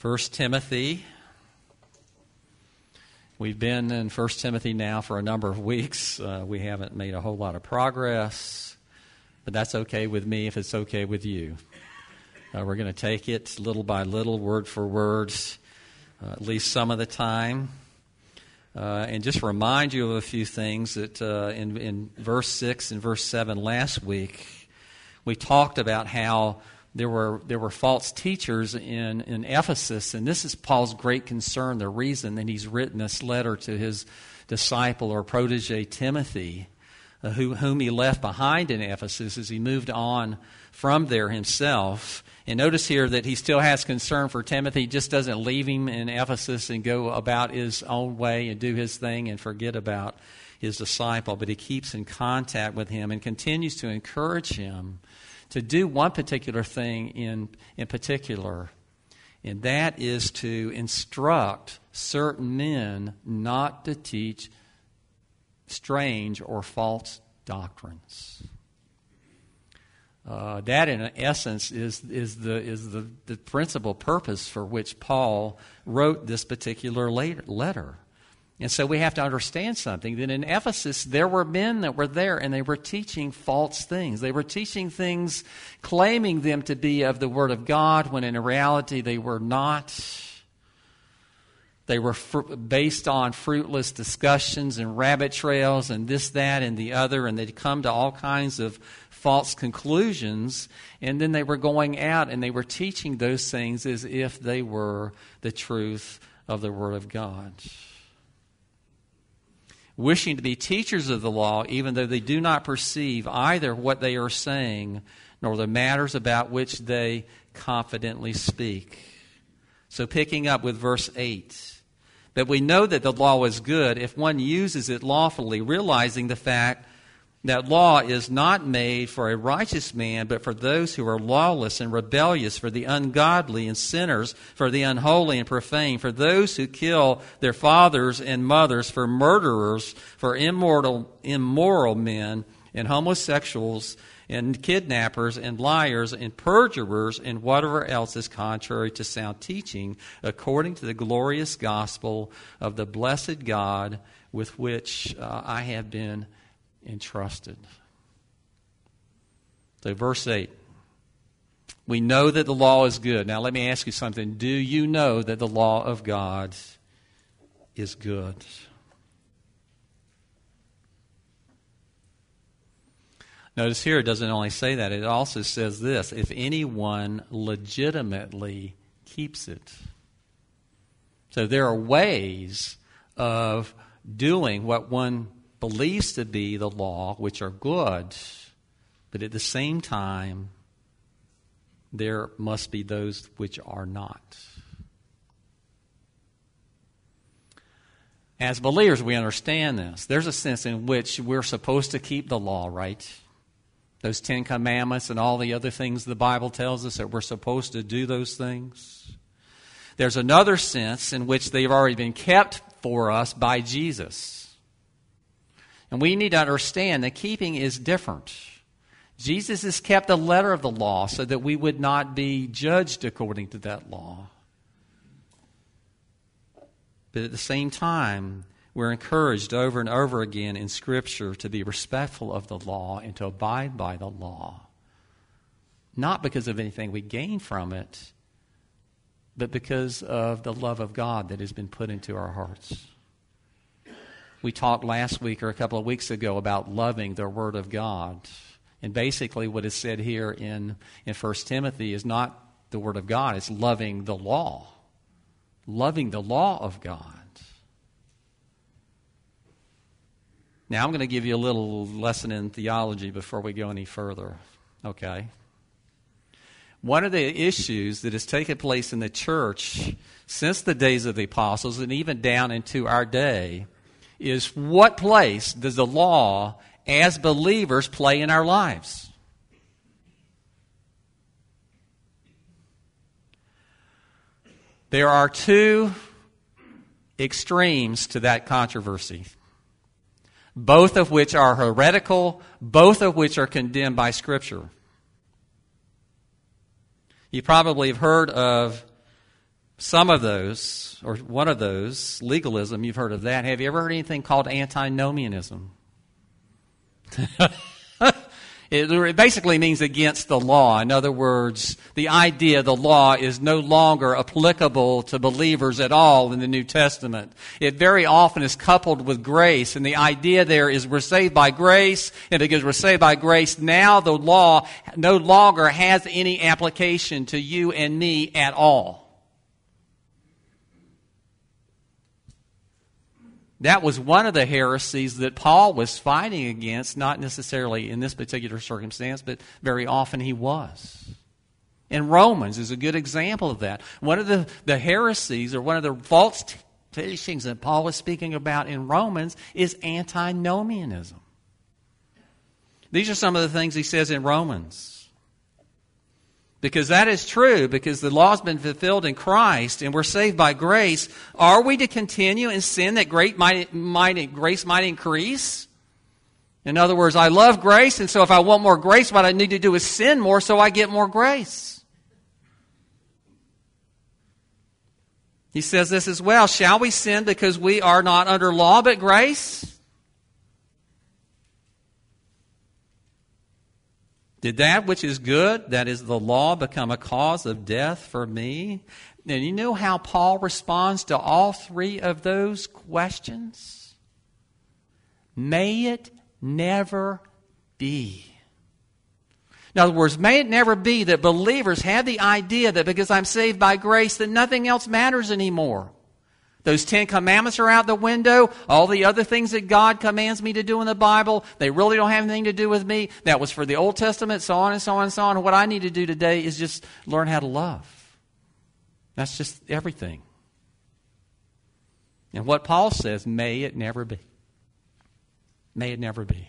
First Timothy. We've been in First Timothy now for a number of weeks. Uh, we haven't made a whole lot of progress, but that's okay with me if it's okay with you. Uh, we're going to take it little by little, word for word, uh, at least some of the time. Uh, and just remind you of a few things that uh, in, in verse 6 and verse 7 last week, we talked about how there were, there were false teachers in, in Ephesus, and this is Paul's great concern, the reason that he's written this letter to his disciple or protege Timothy, uh, who, whom he left behind in Ephesus as he moved on from there himself. And notice here that he still has concern for Timothy. He just doesn't leave him in Ephesus and go about his own way and do his thing and forget about his disciple, but he keeps in contact with him and continues to encourage him to do one particular thing in, in particular, and that is to instruct certain men not to teach strange or false doctrines. Uh, that, in essence, is, is, the, is the, the principal purpose for which Paul wrote this particular letter. And so we have to understand something that in Ephesus, there were men that were there and they were teaching false things. They were teaching things claiming them to be of the Word of God when in reality they were not. They were fr- based on fruitless discussions and rabbit trails and this, that, and the other, and they'd come to all kinds of false conclusions. And then they were going out and they were teaching those things as if they were the truth of the Word of God wishing to be teachers of the law, even though they do not perceive either what they are saying nor the matters about which they confidently speak. So, picking up with verse 8. But we know that the law is good if one uses it lawfully, realizing the fact that law is not made for a righteous man, but for those who are lawless and rebellious, for the ungodly and sinners, for the unholy and profane, for those who kill their fathers and mothers, for murderers, for immortal, immoral men, and homosexuals, and kidnappers, and liars, and perjurers, and whatever else is contrary to sound teaching, according to the glorious gospel of the blessed God with which uh, I have been entrusted. So, verse 8. We know that the law is good. Now, let me ask you something. Do you know that the law of God is good? Notice here it doesn't only say that, it also says this if anyone legitimately keeps it. So there are ways of doing what one believes to be the law, which are good, but at the same time, there must be those which are not. As believers, we understand this. There's a sense in which we're supposed to keep the law, right? Those Ten Commandments and all the other things the Bible tells us that we're supposed to do those things. There's another sense in which they've already been kept for us by Jesus. And we need to understand that keeping is different. Jesus has kept the letter of the law so that we would not be judged according to that law. But at the same time, we're encouraged over and over again in Scripture to be respectful of the law and to abide by the law. Not because of anything we gain from it, but because of the love of God that has been put into our hearts. We talked last week or a couple of weeks ago about loving the Word of God. And basically, what is said here in, in 1 Timothy is not the Word of God, it's loving the law. Loving the law of God. Now, I'm going to give you a little lesson in theology before we go any further. Okay? One of the issues that has taken place in the church since the days of the apostles and even down into our day is what place does the law as believers play in our lives? There are two extremes to that controversy, both of which are heretical, both of which are condemned by Scripture. You probably have heard of Some of those, or one of those, legalism, you've heard of that. Have you ever heard anything called antinomianism? It basically means against the law. In other words, the idea the law is no longer applicable to believers at all in the New Testament. It very often is coupled with grace, and the idea there is we're saved by grace, and because we're saved by grace, now the law no longer has any application to you and me at all. That was one of the heresies that Paul was fighting against, not necessarily in this particular circumstance, but very often he was. And Romans is a good example of that. One of the, the heresies or one of the false teachings that Paul was speaking about in Romans is antinomianism. These are some of the things he says in Romans. Because that is true, because the law has been fulfilled in Christ and we're saved by grace. Are we to continue in sin that great might, might, grace might increase? In other words, I love grace, and so if I want more grace, what I need to do is sin more so I get more grace. He says this as well Shall we sin because we are not under law but grace? Did that which is good, that is the law, become a cause of death for me? And you know how Paul responds to all three of those questions? May it never be. In other words, may it never be that believers have the idea that because I'm saved by grace, that nothing else matters anymore. Those Ten Commandments are out the window. All the other things that God commands me to do in the Bible, they really don't have anything to do with me. That was for the Old Testament, so on and so on and so on. What I need to do today is just learn how to love. That's just everything. And what Paul says, may it never be. May it never be.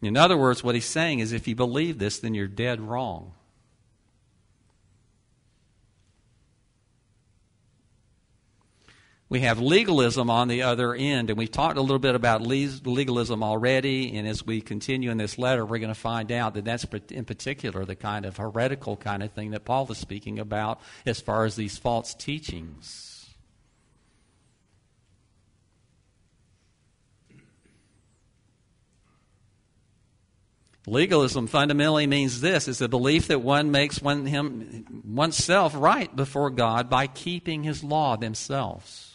In other words, what he's saying is if you believe this, then you're dead wrong. We have legalism on the other end, and we've talked a little bit about legalism already. And as we continue in this letter, we're going to find out that that's in particular the kind of heretical kind of thing that Paul is speaking about as far as these false teachings. Legalism fundamentally means this it's the belief that one makes one, him, oneself right before God by keeping his law themselves.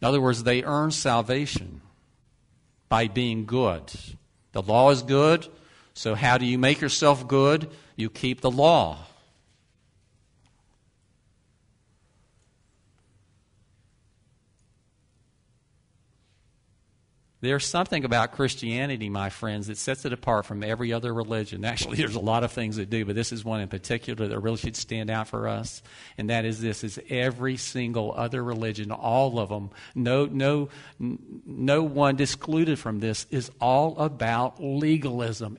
In other words, they earn salvation by being good. The law is good, so how do you make yourself good? You keep the law. There's something about Christianity, my friends, that sets it apart from every other religion. Actually, there's a lot of things that do, but this is one in particular that really should stand out for us. And that is this is every single other religion, all of them, no no no one excluded from this is all about legalism.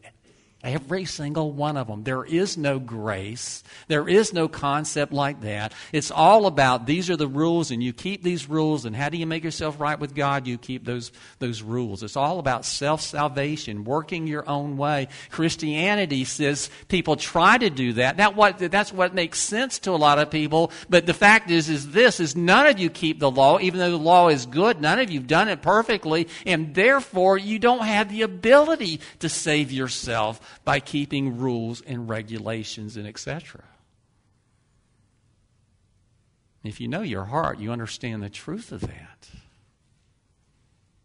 Every single one of them. There is no grace. There is no concept like that. It's all about these are the rules and you keep these rules and how do you make yourself right with God? You keep those, those rules. It's all about self-salvation, working your own way. Christianity says people try to do that. That what, that's what makes sense to a lot of people. But the fact is, is this, is none of you keep the law, even though the law is good. None of you've done it perfectly. And therefore, you don't have the ability to save yourself by keeping rules and regulations and etc. If you know your heart, you understand the truth of that.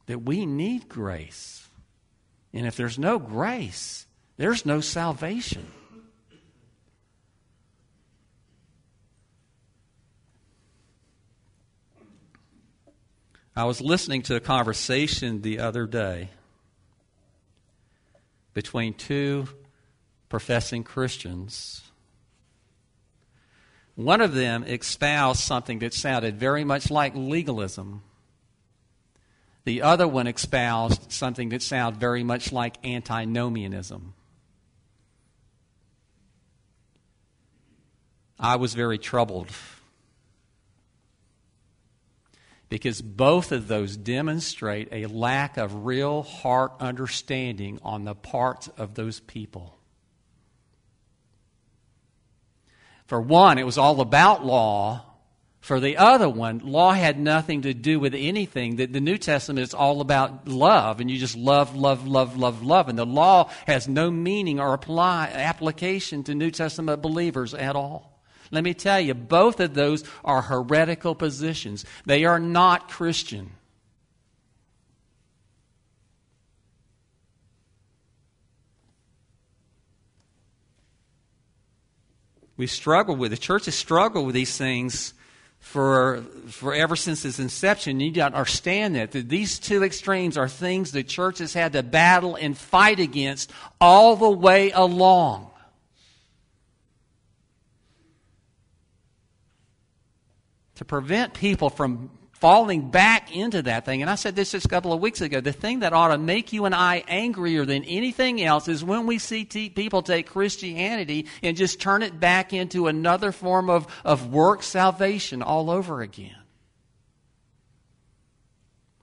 That we need grace. And if there's no grace, there's no salvation. I was listening to a conversation the other day between two professing Christians. One of them espoused something that sounded very much like legalism. The other one espoused something that sounded very much like antinomianism. I was very troubled because both of those demonstrate a lack of real heart understanding on the parts of those people. For one, it was all about law. For the other one, law had nothing to do with anything. The, the New Testament is all about love, and you just love, love, love, love, love. And the law has no meaning or apply, application to New Testament believers at all. Let me tell you, both of those are heretical positions. They are not Christian. We struggle with, the church has struggled with these things for, for ever since its inception. You need to understand that, that these two extremes are things the church has had to battle and fight against all the way along. To prevent people from falling back into that thing. And I said this just a couple of weeks ago. The thing that ought to make you and I angrier than anything else is when we see t- people take Christianity and just turn it back into another form of, of work salvation all over again.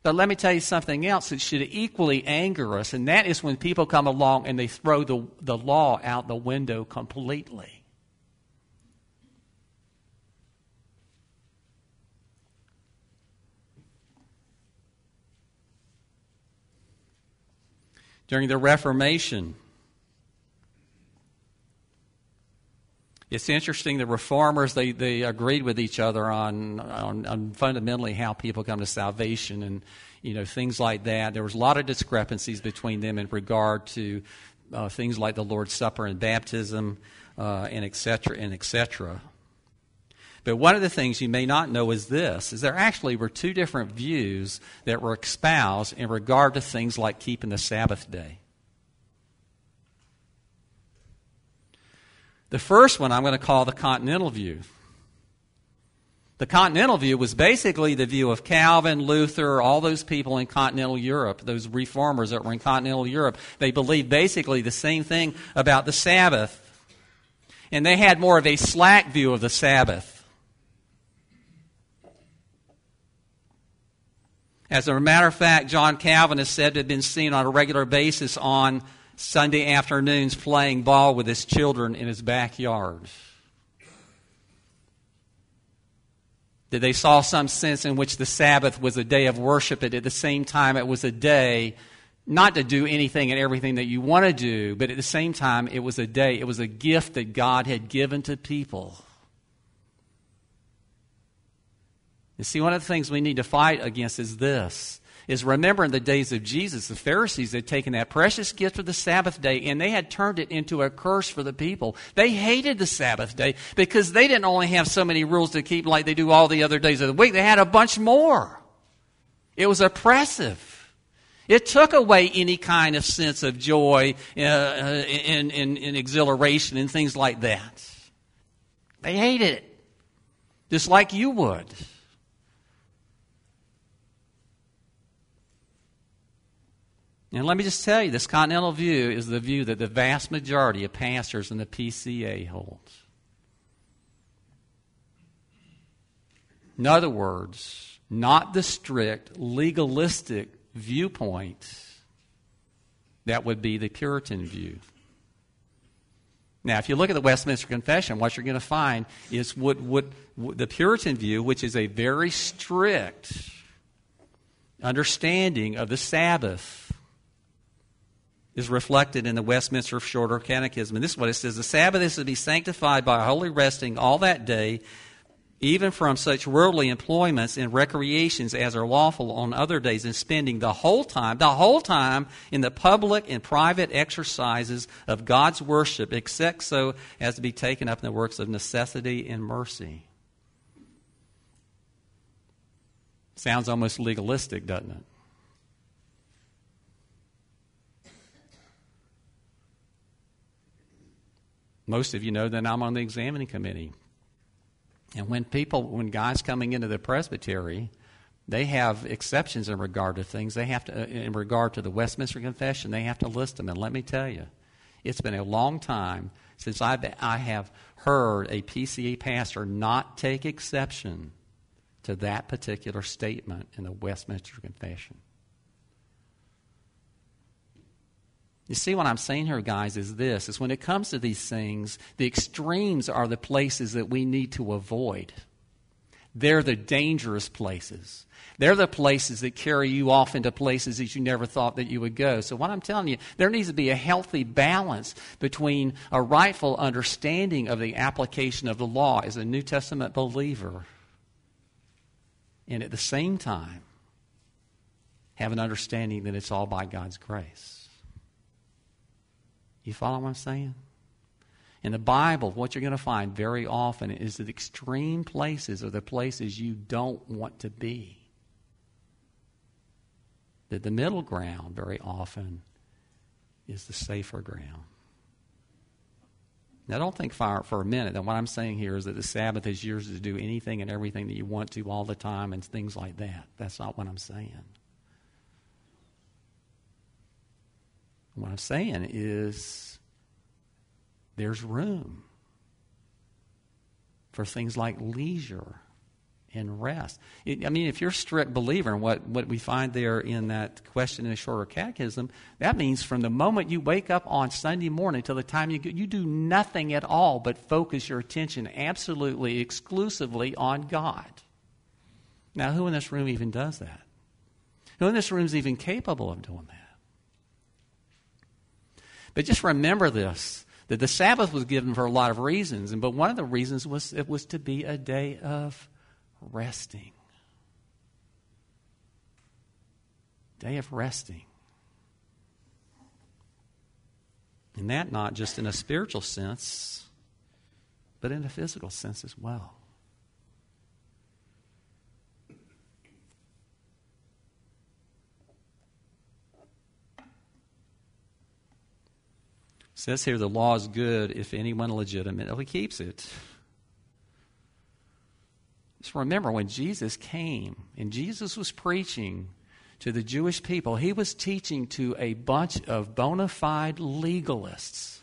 But let me tell you something else that should equally anger us, and that is when people come along and they throw the, the law out the window completely. During the Reformation. It's interesting, the reformers, they, they agreed with each other on, on, on fundamentally how people come to salvation and, you know, things like that. There was a lot of discrepancies between them in regard to uh, things like the Lord's Supper and baptism uh, and et cetera and et cetera. But one of the things you may not know is this is there actually were two different views that were espoused in regard to things like keeping the Sabbath day. The first one I'm going to call the continental view. The continental view was basically the view of Calvin, Luther, all those people in continental Europe, those reformers that were in continental Europe. They believed basically the same thing about the Sabbath. And they had more of a slack view of the Sabbath. As a matter of fact, John Calvin is said to have been seen on a regular basis on Sunday afternoons playing ball with his children in his backyard. That they saw some sense in which the Sabbath was a day of worship, but at the same time it was a day not to do anything and everything that you want to do, but at the same time it was a day, it was a gift that God had given to people. You see, one of the things we need to fight against is this is remember in the days of Jesus, the Pharisees had taken that precious gift of the Sabbath day and they had turned it into a curse for the people. They hated the Sabbath day because they didn't only have so many rules to keep like they do all the other days of the week, they had a bunch more. It was oppressive. It took away any kind of sense of joy uh, and, and, and exhilaration and things like that. They hated it, just like you would. And let me just tell you, this continental view is the view that the vast majority of pastors in the PCA holds. In other words, not the strict legalistic viewpoint that would be the Puritan view. Now, if you look at the Westminster Confession, what you're going to find is what, what, what the Puritan view, which is a very strict understanding of the Sabbath is reflected in the Westminster Shorter Catechism. And this is what it says The Sabbath is to be sanctified by holy resting all that day, even from such worldly employments and recreations as are lawful on other days, and spending the whole time, the whole time, in the public and private exercises of God's worship, except so as to be taken up in the works of necessity and mercy. Sounds almost legalistic, doesn't it? Most of you know that I'm on the examining committee. And when people, when guys coming into the presbytery, they have exceptions in regard to things. They have to, uh, in regard to the Westminster Confession, they have to list them. And let me tell you, it's been a long time since I've, I have heard a PCA pastor not take exception to that particular statement in the Westminster Confession. You see what I'm saying here, guys, is this is when it comes to these things, the extremes are the places that we need to avoid. They're the dangerous places. They're the places that carry you off into places that you never thought that you would go. So, what I'm telling you, there needs to be a healthy balance between a rightful understanding of the application of the law as a New Testament believer, and at the same time, have an understanding that it's all by God's grace. You follow what I'm saying? In the Bible, what you're going to find very often is that extreme places are the places you don't want to be. That the middle ground, very often, is the safer ground. Now, don't think for, for a minute that what I'm saying here is that the Sabbath is yours to do anything and everything that you want to all the time and things like that. That's not what I'm saying. What I'm saying is there's room for things like leisure and rest. I mean, if you're a strict believer, and what, what we find there in that question in the shorter catechism, that means from the moment you wake up on Sunday morning till the time you you do nothing at all but focus your attention absolutely, exclusively on God. Now, who in this room even does that? Who in this room is even capable of doing that? But just remember this that the Sabbath was given for a lot of reasons, but one of the reasons was it was to be a day of resting. Day of resting. And that not just in a spiritual sense, but in a physical sense as well. Says here the law is good if anyone legitimately keeps it. Just remember when Jesus came and Jesus was preaching to the Jewish people, he was teaching to a bunch of bona fide legalists.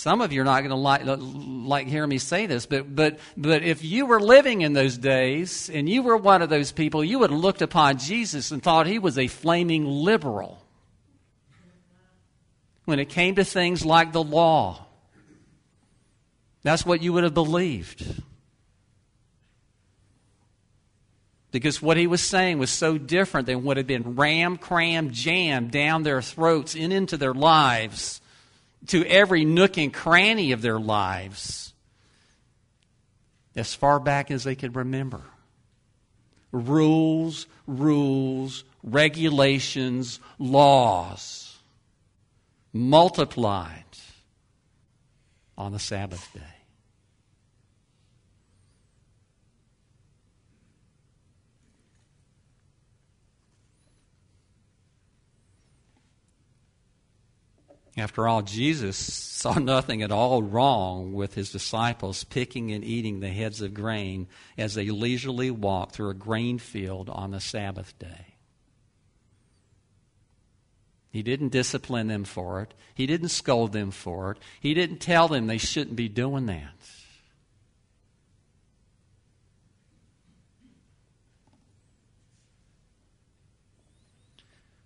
Some of you are not going to like, like hear me say this, but, but, but if you were living in those days and you were one of those people, you would have looked upon Jesus and thought he was a flaming liberal when it came to things like the law. That's what you would have believed. Because what he was saying was so different than what had been ram, cram, jammed down their throats and into their lives to every nook and cranny of their lives as far back as they could remember. Rules, rules, regulations, laws multiplied on the Sabbath day. After all, Jesus saw nothing at all wrong with his disciples picking and eating the heads of grain as they leisurely walked through a grain field on the Sabbath day. He didn't discipline them for it. He didn't scold them for it. He didn't tell them they shouldn't be doing that.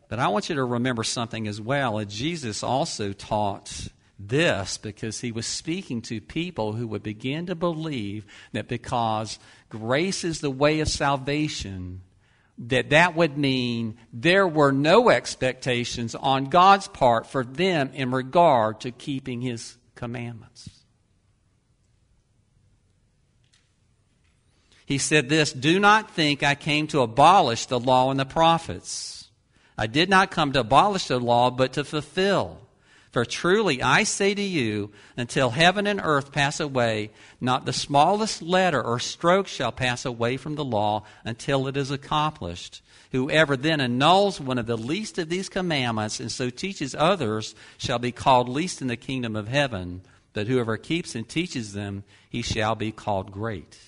But I want you to remember something as well. Jesus also taught this because he was speaking to people who would begin to believe that because grace is the way of salvation, that that would mean there were no expectations on God's part for them in regard to keeping his commandments. He said this Do not think I came to abolish the law and the prophets. I did not come to abolish the law, but to fulfill. For truly I say to you, until heaven and earth pass away, not the smallest letter or stroke shall pass away from the law until it is accomplished. Whoever then annuls one of the least of these commandments and so teaches others shall be called least in the kingdom of heaven. But whoever keeps and teaches them, he shall be called great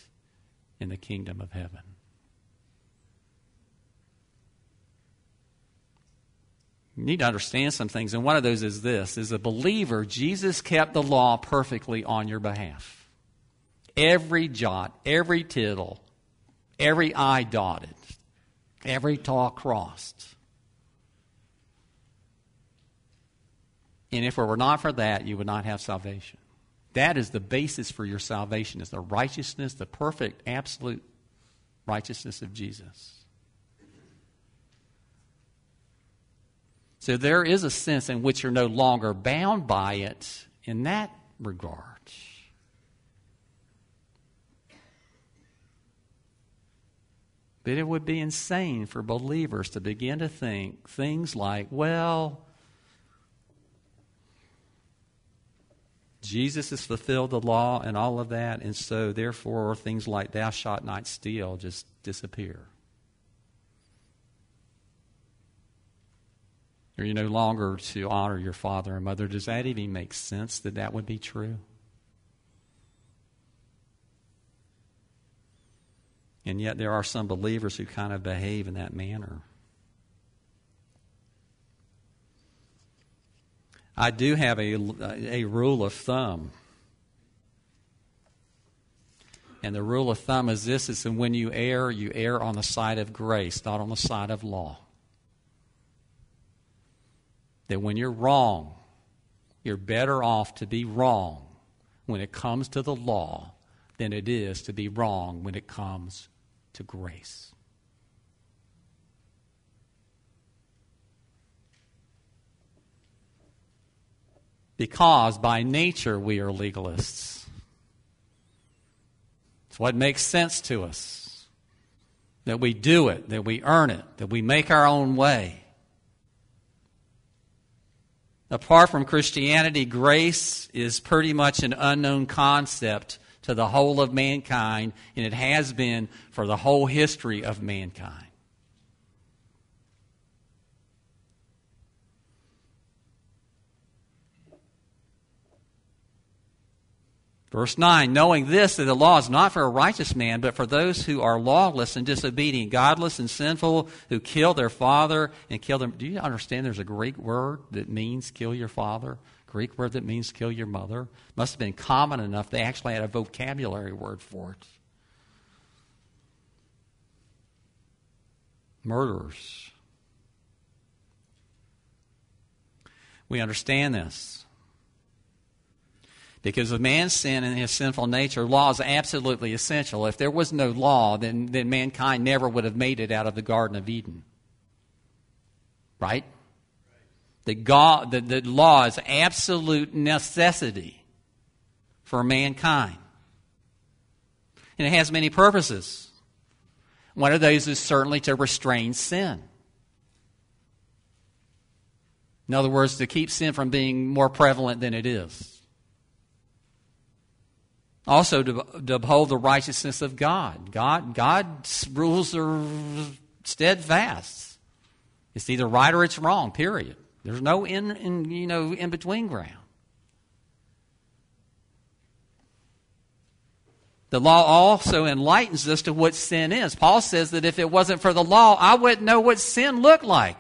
in the kingdom of heaven. You need to understand some things, and one of those is this: as a believer, Jesus kept the law perfectly on your behalf. Every jot, every tittle, every I dotted. Every tall crossed. And if it were not for that, you would not have salvation. That is the basis for your salvation, is the righteousness, the perfect, absolute righteousness of Jesus. So there is a sense in which you're no longer bound by it in that regard. But it would be insane for believers to begin to think things like, well, Jesus has fulfilled the law and all of that, and so therefore things like thou shalt not steal just disappear. Or you no longer to honor your father and mother. Does that even make sense that that would be true? And yet, there are some believers who kind of behave in that manner. I do have a, a rule of thumb. And the rule of thumb is this is when you err, you err on the side of grace, not on the side of law. That when you're wrong, you're better off to be wrong when it comes to the law than it is to be wrong when it comes to grace. Because by nature we are legalists. It's what makes sense to us. That we do it, that we earn it, that we make our own way. Apart from Christianity, grace is pretty much an unknown concept to the whole of mankind, and it has been for the whole history of mankind. Verse 9, knowing this, that the law is not for a righteous man, but for those who are lawless and disobedient, godless and sinful, who kill their father and kill them. Do you understand there's a Greek word that means kill your father? Greek word that means kill your mother. Must have been common enough they actually had a vocabulary word for it. Murderers. We understand this. Because of man's sin and his sinful nature, law is absolutely essential. If there was no law, then, then mankind never would have made it out of the Garden of Eden. Right? The, God, that, that law is absolute necessity for mankind. And it has many purposes. One of those is certainly to restrain sin. In other words, to keep sin from being more prevalent than it is. Also, to, to uphold the righteousness of God. God. God's rules are steadfast. It's either right or it's wrong, period. There's no in, in you know in between ground. The law also enlightens us to what sin is. Paul says that if it wasn't for the law, I wouldn't know what sin looked like.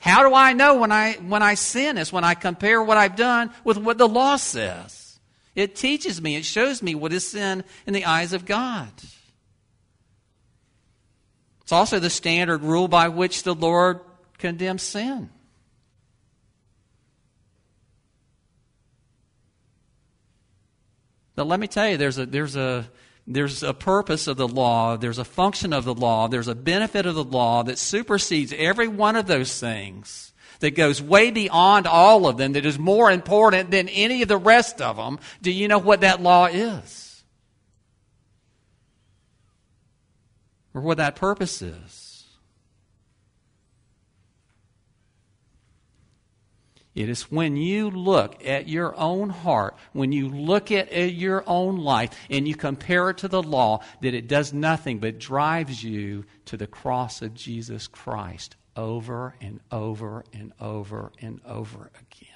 How do I know when I when I sin? Is when I compare what I've done with what the law says. It teaches me, it shows me what is sin in the eyes of God. It's also the standard rule by which the Lord condemns sin. But let me tell you, there's a, there's a, there's a purpose of the law, there's a function of the law, there's a benefit of the law that supersedes every one of those things, that goes way beyond all of them, that is more important than any of the rest of them. Do you know what that law is? Or what that purpose is? It is when you look at your own heart, when you look at, your own life, and you compare it to the law, that it does nothing but drives you to the cross of Jesus Christ over and over and over and over again.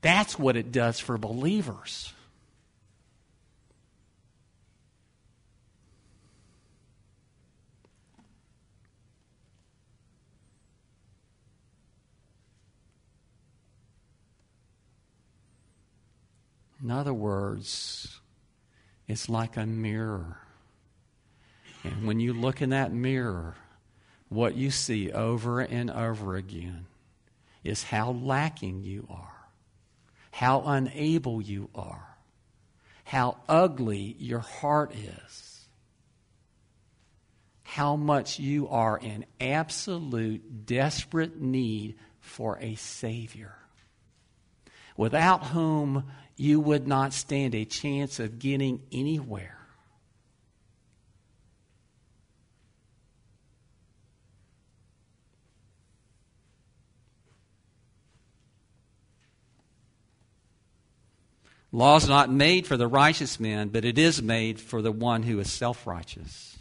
That's what it does for believers. In other words, it's like a mirror. And when you look in that mirror, what you see over and over again is how lacking you are, how unable you are, how ugly your heart is, how much you are in absolute desperate need for a Savior, without whom you would not stand a chance of getting anywhere. Law is not made for the righteous man, but it is made for the one who is self righteous.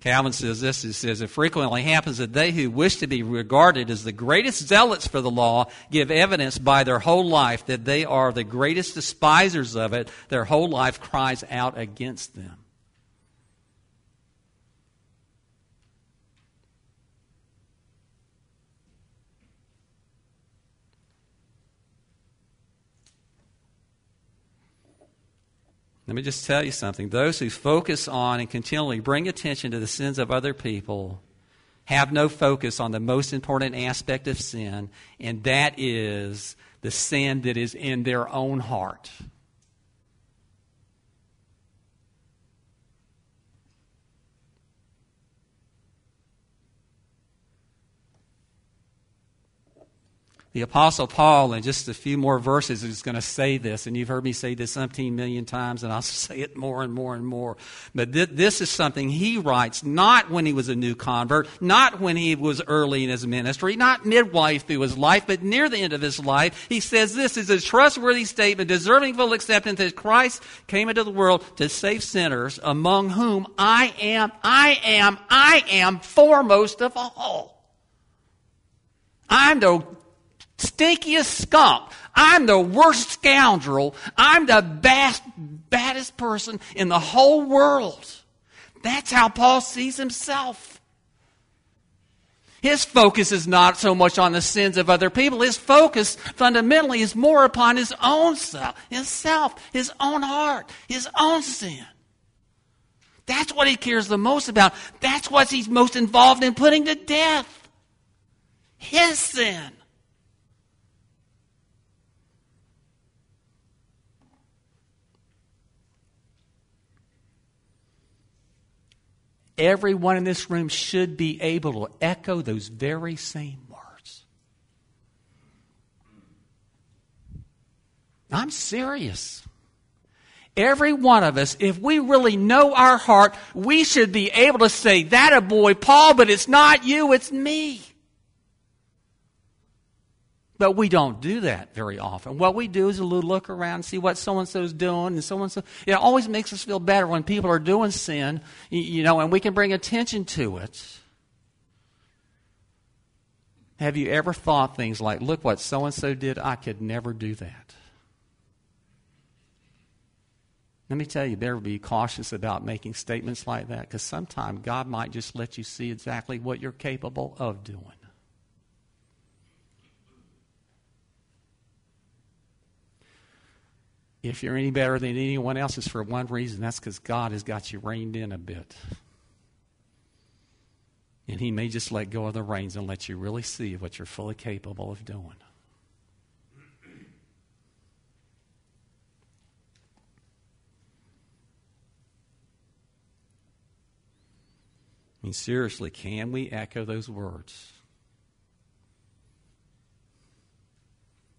Calvin says this he says, It frequently happens that they who wish to be regarded as the greatest zealots for the law give evidence by their whole life that they are the greatest despisers of it. Their whole life cries out against them. Let me just tell you something. Those who focus on and continually bring attention to the sins of other people have no focus on the most important aspect of sin, and that is the sin that is in their own heart. The Apostle Paul, in just a few more verses, is going to say this, and you've heard me say this 17 million times, and I'll say it more and more and more. But th- this is something he writes not when he was a new convert, not when he was early in his ministry, not midway through his life, but near the end of his life. He says this is a trustworthy statement, deserving full acceptance that Christ came into the world to save sinners, among whom I am, I am, I am foremost of all. I'm the stinkiest skunk. I'm the worst scoundrel. I'm the best, baddest person in the whole world. That's how Paul sees himself. His focus is not so much on the sins of other people. His focus fundamentally is more upon his own self, himself, his own heart, his own sin. That's what he cares the most about. That's what he's most involved in putting to death. His sin. Everyone in this room should be able to echo those very same words. I'm serious. Every one of us, if we really know our heart, we should be able to say, That a boy, Paul, but it's not you, it's me. But we don't do that very often. What we do is a little look around and see what so and so is doing, and so and so. It always makes us feel better when people are doing sin, you know, and we can bring attention to it. Have you ever thought things like, look what so and so did? I could never do that. Let me tell you, better be cautious about making statements like that because sometimes God might just let you see exactly what you're capable of doing. If you're any better than anyone else, it's for one reason. That's because God has got you reined in a bit. And He may just let go of the reins and let you really see what you're fully capable of doing. I mean, seriously, can we echo those words?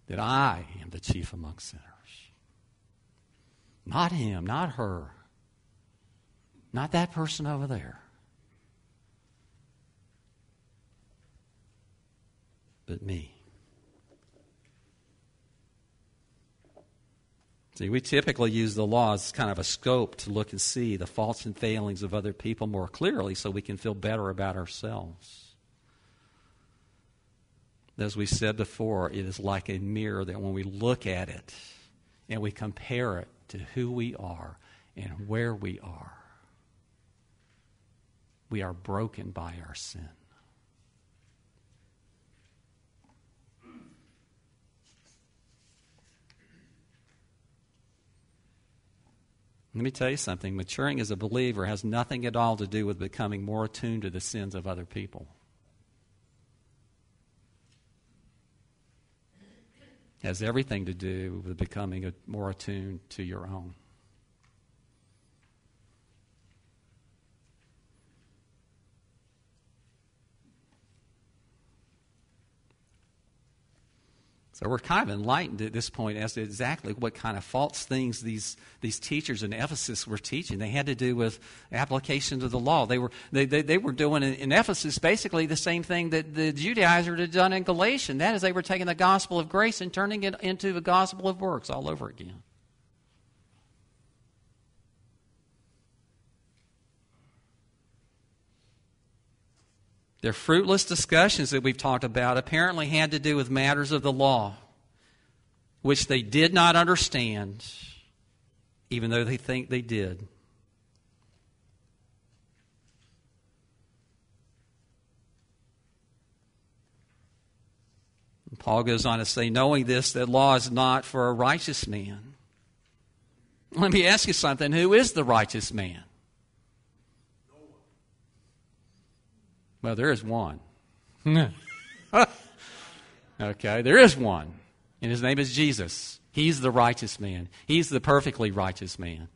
That I am the chief among sinners. Not him, not her. Not that person over there. But me. See, we typically use the law as kind of a scope to look and see the faults and failings of other people more clearly so we can feel better about ourselves. As we said before, it is like a mirror that when we look at it and we compare it to who we are and where we are. We are broken by our sin. Let me tell you something maturing as a believer has nothing at all to do with becoming more attuned to the sins of other people. Has everything to do with becoming more attuned to your own. So we're kind of enlightened at this point as to exactly what kind of false things these, these teachers in Ephesus were teaching. They had to do with application of the law. They were, they, they, they were doing in, Ephesus basically the same thing that the Judaizers had done in Galatians. That is, they were taking the gospel of grace and turning it into the gospel of works all over again. Their fruitless discussions that we've talked about apparently had to do with matters of the law, which they did not understand, even though they think they did. And Paul goes on to say, knowing this, that law is not for a righteous man. Let me ask you something. Who is the righteous man? Well, there is one. okay, there is one. And his name is Jesus. He's the righteous man, he's the perfectly righteous man.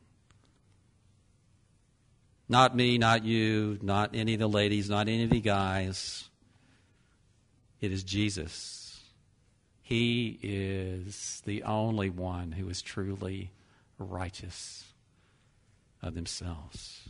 Not me, not you, not any of the ladies, not any of the guys. It is Jesus. He is the only one who is truly righteous of themselves.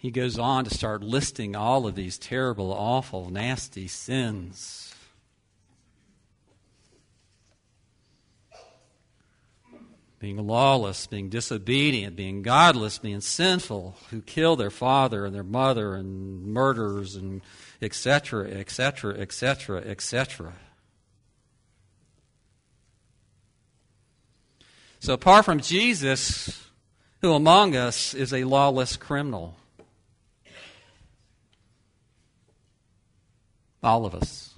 He goes on to start listing all of these terrible, awful, nasty sins. Being lawless, being disobedient, being godless, being sinful, who kill their father and their mother, and murderers, and etc., etc., etc., etc. So, apart from Jesus, who among us is a lawless criminal? All of us.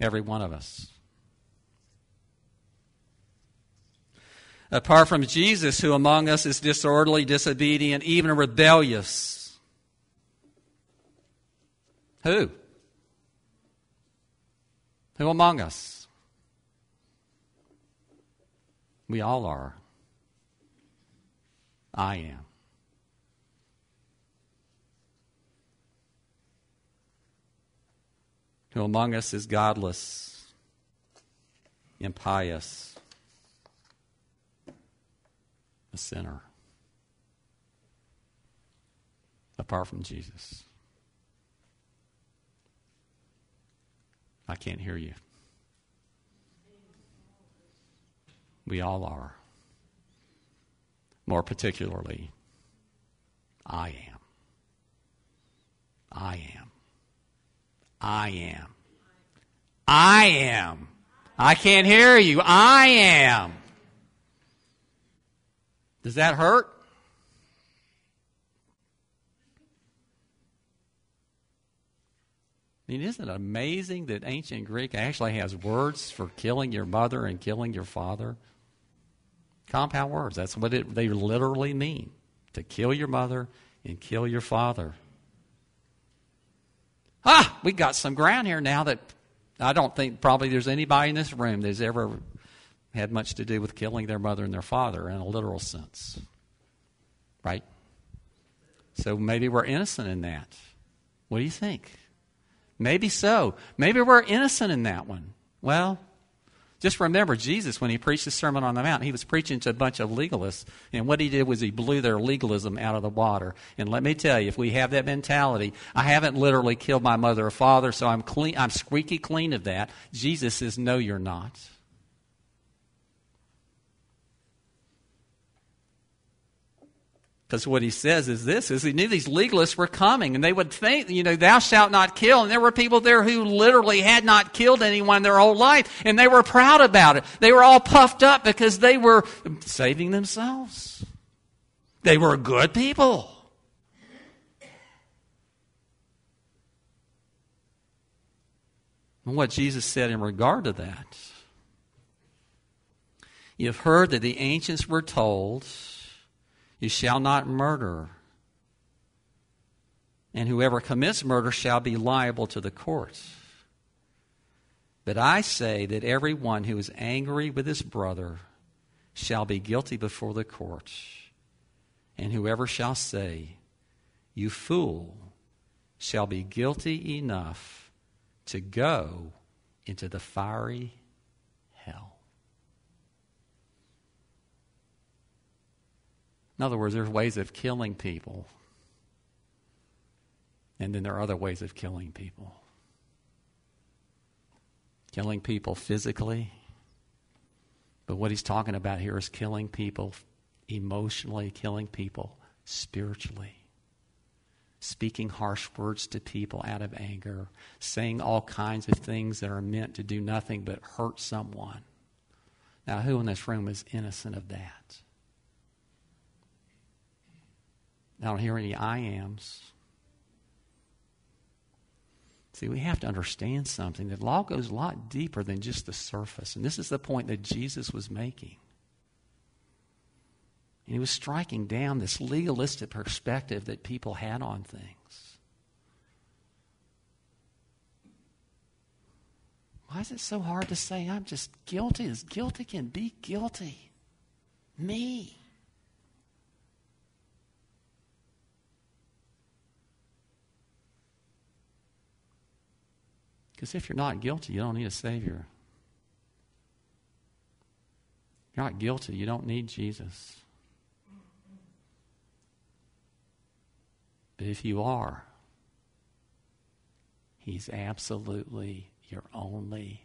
Every one of us. Apart from Jesus, who among us is disorderly, disobedient, even rebellious. Who? Who among us? We all are. I am. Who among us is godless, impious, a sinner, apart from Jesus. I can't hear you. We all are. More particularly, I am. I am. I am. I am. I can't hear you. I am. Does that hurt? I mean, isn't it amazing that ancient Greek actually has words for killing your mother and killing your father? Compound words. That's what it, they literally mean to kill your mother and kill your father. Ah, we got some ground here now that I don't think probably there's anybody in this room that's ever had much to do with killing their mother and their father in a literal sense. Right? So maybe we're innocent in that. What do you think? Maybe so. Maybe we're innocent in that one. Well, just remember, Jesus, when he preached the Sermon on the Mount, he was preaching to a bunch of legalists. And what he did was he blew their legalism out of the water. And let me tell you, if we have that mentality, I haven't literally killed my mother or father, so I'm, clean, I'm squeaky clean of that. Jesus says, No, you're not. Because what he says is this is he knew these legalists were coming and they would think, you know, thou shalt not kill. And there were people there who literally had not killed anyone their whole life and they were proud about it. They were all puffed up because they were saving themselves. They were good people. And what Jesus said in regard to that, you've heard that the ancients were told you shall not murder, and whoever commits murder shall be liable to the courts. But I say that everyone who is angry with his brother shall be guilty before the courts. And whoever shall say, You fool, shall be guilty enough to go into the fiery In other words, there's ways of killing people, and then there are other ways of killing people. Killing people physically, but what he's talking about here is killing people emotionally, killing people spiritually. Speaking harsh words to people out of anger, saying all kinds of things that are meant to do nothing but hurt someone. Now, who in this room is innocent of that? I don't hear any I ams. See, we have to understand something. that law goes a lot deeper than just the surface. And this is the point that Jesus was making. And he was striking down this legalistic perspective that people had on things. Why is it so hard to say I'm just guilty as guilty can be guilty? Me. Because if you're not guilty, you don't need a Savior. If you're not guilty, you don't need Jesus. But if you are, He's absolutely your only